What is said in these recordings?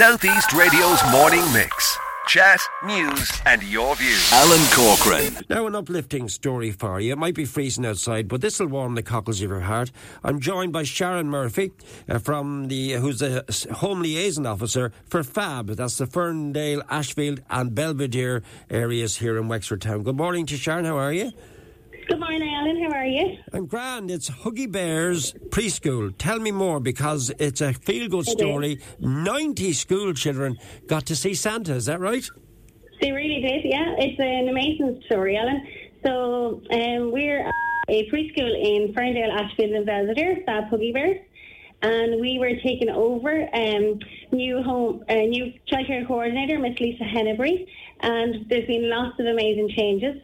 Southeast Radio's morning mix. Chat, news, and your views. Alan Corcoran. Now, an uplifting story for you. It might be freezing outside, but this will warm the cockles of your heart. I'm joined by Sharon Murphy, uh, from the who's the home liaison officer for FAB. That's the Ferndale, Ashfield, and Belvedere areas here in Wexford Town. Good morning to Sharon. How are you? Good morning, Alan. How are you? I'm grand. It's Huggy Bears preschool. Tell me more because it's a feel good story. 90 school children got to see Santa. Is that right? They really did, yeah. It's an amazing story, Alan. So, um, we're a preschool in Ferndale, Ashfield, and Belvedere, Fab Huggy Bears. And we were taken over um, new home, uh, new childcare coordinator, Miss Lisa Hennebury, and there's been lots of amazing changes.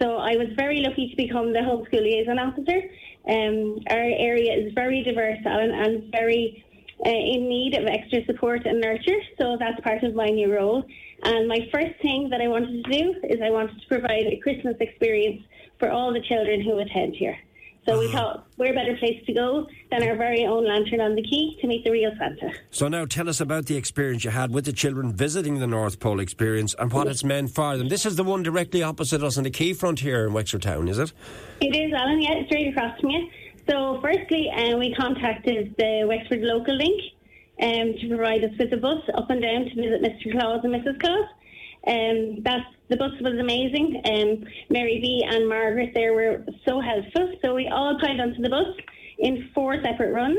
So I was very lucky to become the homeschool liaison officer. Um, our area is very diverse and very uh, in need of extra support and nurture. So that's part of my new role. And my first thing that I wanted to do is I wanted to provide a Christmas experience for all the children who attend here. So we thought, where a better place to go than our very own lantern on the quay to meet the real Santa. So now tell us about the experience you had with the children visiting the North Pole experience and what it's meant for them. This is the one directly opposite us on the quayfront here in Wexford Town, is it? It is, Alan, yeah, straight across from you. So firstly, uh, we contacted the Wexford Local Link um, to provide us with a bus up and down to visit Mr Claus and Mrs Claus. Um, that's, the bus was amazing. Um, Mary B and Margaret there were so helpful. So we all climbed onto the bus in four separate runs.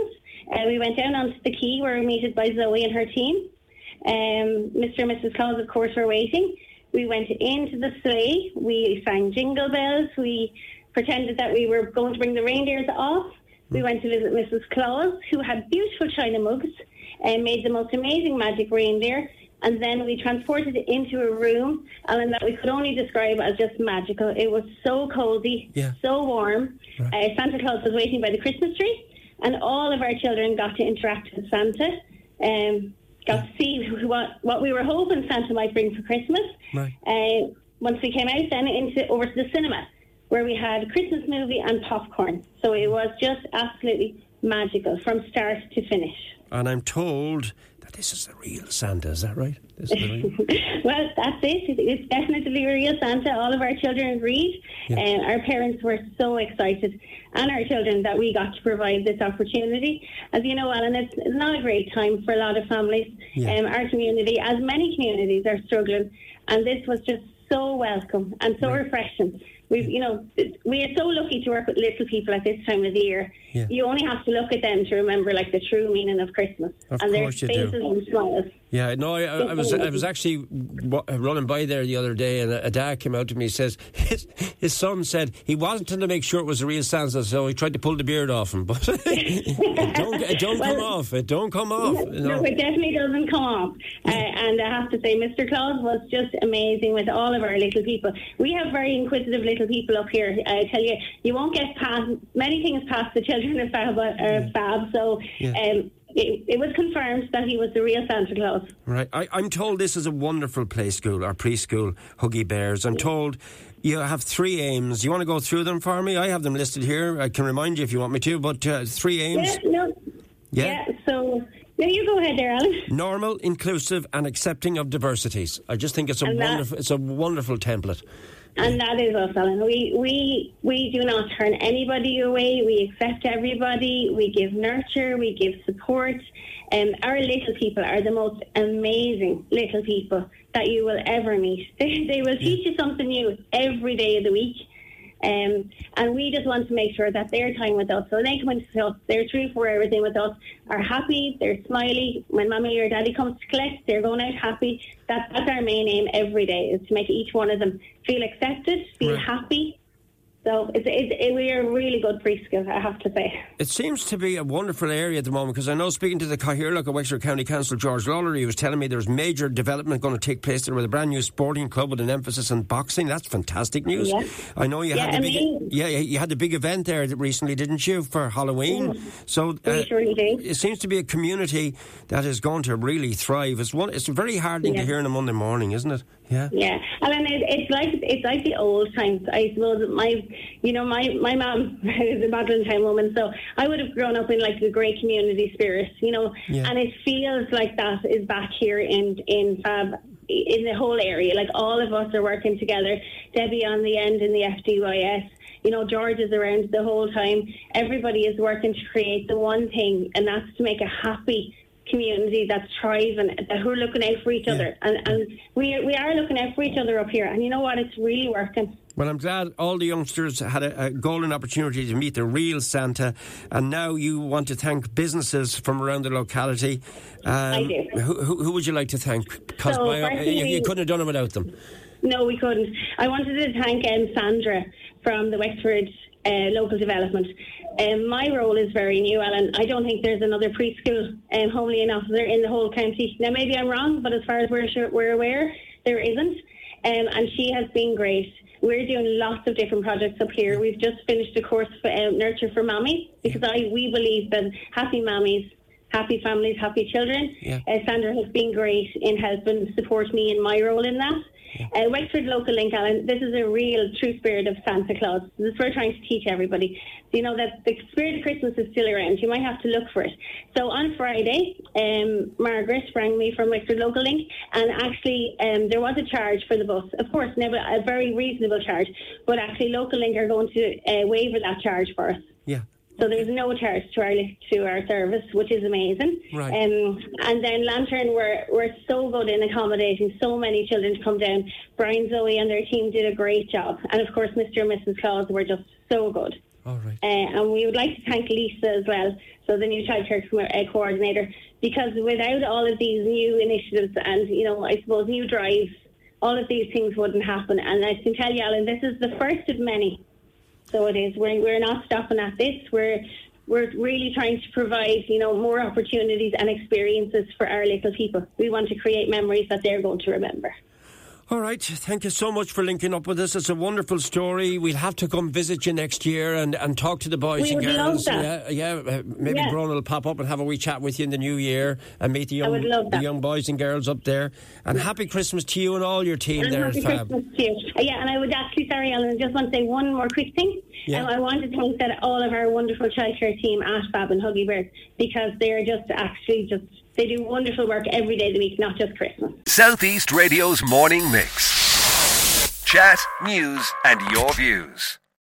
Uh, we went down onto the quay where we were meted by Zoe and her team. Um, Mr. and Mrs. Claus, of course, were waiting. We went into the sleigh. We sang jingle bells. We pretended that we were going to bring the reindeers off. We went to visit Mrs. Claus, who had beautiful china mugs and made the most amazing magic reindeer. And then we transported it into a room, Alan, that we could only describe as just magical. It was so cozy, Yeah. so warm. Uh, Santa Claus was waiting by the Christmas tree, and all of our children got to interact with Santa. Um, got to see what what we were hoping Santa might bring for Christmas. Right. Uh, once we came out, then into over to the cinema, where we had a Christmas movie and popcorn. So it was just absolutely magical from start to finish. And I'm told that this is the real Santa. Is that right? This is real. Well, that's it. It's definitely a real Santa. All of our children agreed. Yeah. And our parents were so excited, and our children, that we got to provide this opportunity. As you know, Alan, it's, not a great time for a lot of families. Yeah. Um, our community, as many communities, are struggling. And this was just so welcome and so refreshing. We've, you know, we are so lucky to work with little people at this time of the year. Yeah. You only have to look at them to remember, like, the true meaning of Christmas. Of and their course you do. faces and smiles. Yeah, no, I, I I was I was actually running by there the other day, and a, a dad came out to me. and Says his, his son said he wasn't to make sure it was a real Santa, so he tried to pull the beard off him, but it don't it don't come off. It don't come off. you know. No, it definitely doesn't come off. Uh, and I have to say, Mr. Claus was just amazing with all of our little people. We have very inquisitive little people up here. I tell you, you won't get past many things past the children of Fab. Uh, Fab. So Yeah. um, it, it was confirmed that he was the real Santa Claus. Right. I, I'm told this is a wonderful play school or preschool, Huggy Bears. I'm told you have three aims. You want to go through them for me? I have them listed here. I can remind you if you want me to, but uh, three aims. Yeah, no, Yeah. yeah. So no, you go ahead there, Alan. Normal, inclusive, and accepting of diversities. I just think it's a And that- wonderful. It's a wonderful template. And that is us, Alan. We, we, we do not turn anybody away. We accept everybody. We give nurture. We give support. Um, our little people are the most amazing little people that you will ever meet. They, they will teach you something new every day of the week. Um, and we just want to make sure that their time with us, so they come into us, they're through for everything with us, are happy, they're smiley. When mommy or daddy comes to collect, they're going out happy. That, that's our main aim every day, is to make each one of them feel accepted, feel Right. happy. So it's, it's, it, we are a really good preschool, I have to say. It seems to be a wonderful area at the moment because I know speaking to the Cathaoirleach of Wexford County Council, George Lawlor, he was telling me there's major development going to take place there with a brand new sporting club with an emphasis on boxing. That's fantastic news. Yeah. I know you Yeah, had the I big mean- yeah you had the big event there recently, didn't you, for Halloween? So uh, it seems to be a community that is going to really thrive. It's one. It's a very hard thing to hear on a Monday morning, isn't it? Yeah. Yeah, I mean, it, it's like it's like the old times. I suppose my you know, my my mom is a Maudlintown woman, so I would have grown up in like the great community spirit, you know, Yeah. and it feels like that is back here in in Fab in the whole area. Like all of us are working together. Debbie on the end in the FDYS. You know, George is around the whole time. Everybody is working to create the one thing, and that's to make a happy community that's thriving, that who are looking out for each Yeah. other. And, and we, we are looking out for each other up here. And you know what? It's really working. Well, I'm glad all the youngsters had a, a golden opportunity to meet the real Santa, and now you want to thank businesses from around the locality. Um, I do. Who, who, who would you like to thank? Because So, you, you couldn't have done it without them. No, we couldn't. I wanted to thank um, Sandra from the Wexford uh, local development. Um, my role is very new, Alan. I don't think there's another preschool um, homeland officer in the whole county. Now, maybe I'm wrong, but as far as we're, sure, we're aware, there isn't. Um, and she has been great. We're doing lots of different projects up here. We've just finished a course for uh, Nurture for Mommies because I we believe that happy mommies, happy families, happy children. Yeah. Uh, Sandra has been great in helping support me in my role in that. Uh, Wexford Local Link, Alan, this is a real true spirit of Santa Claus. This is what we're trying to teach everybody. You know that the spirit of Christmas is still around. You might have to look for it. So on Friday, um, Margaret rang me from Wexford Local Link, and actually um, there was a charge for the bus. Of course, never a very reasonable charge, but actually Local Link are going to uh, waiver that charge for us. Yeah. So there's no charge to our to our service, which is amazing. Right. Um, and then Lantern were were so good in accommodating so many children to come down. Brian, Zoe, and their team did a great job, and of course, Mr. and Mrs. Claus were just so good. All right. Uh, and we would like to thank Lisa as well, so the new childcare co- uh, coordinator, because without all of these new initiatives and you know, I suppose new drives, all of these things wouldn't happen. And I can tell you, Alan, this is the first of many. So it is. We're we're not stopping at this. We're we're really trying to provide, you know, more opportunities and experiences for our little people. We want to create memories that they're going to remember. All right. Thank you so much for linking up with us. It's a wonderful story. We'll have to come visit you next year and, and talk to the boys We and would love girls. that. Yeah, yeah. uh, Maybe Yeah. Bron will pop up and have a wee chat with you in the new year and meet the young, the young boys and girls up there. And happy Christmas to you and all your team And there, happy Fab. Christmas to you. Uh, yeah, and I would actually, sorry, Alan, I just want to say one more quick thing. Yeah. Um, I want to thank that all of our wonderful childcare team at Fab and Huggy Bear because they're just actually just, they do wonderful work every day of the week, not just Christmas. Southeast Radio's morning mix. Chat, news, and your views.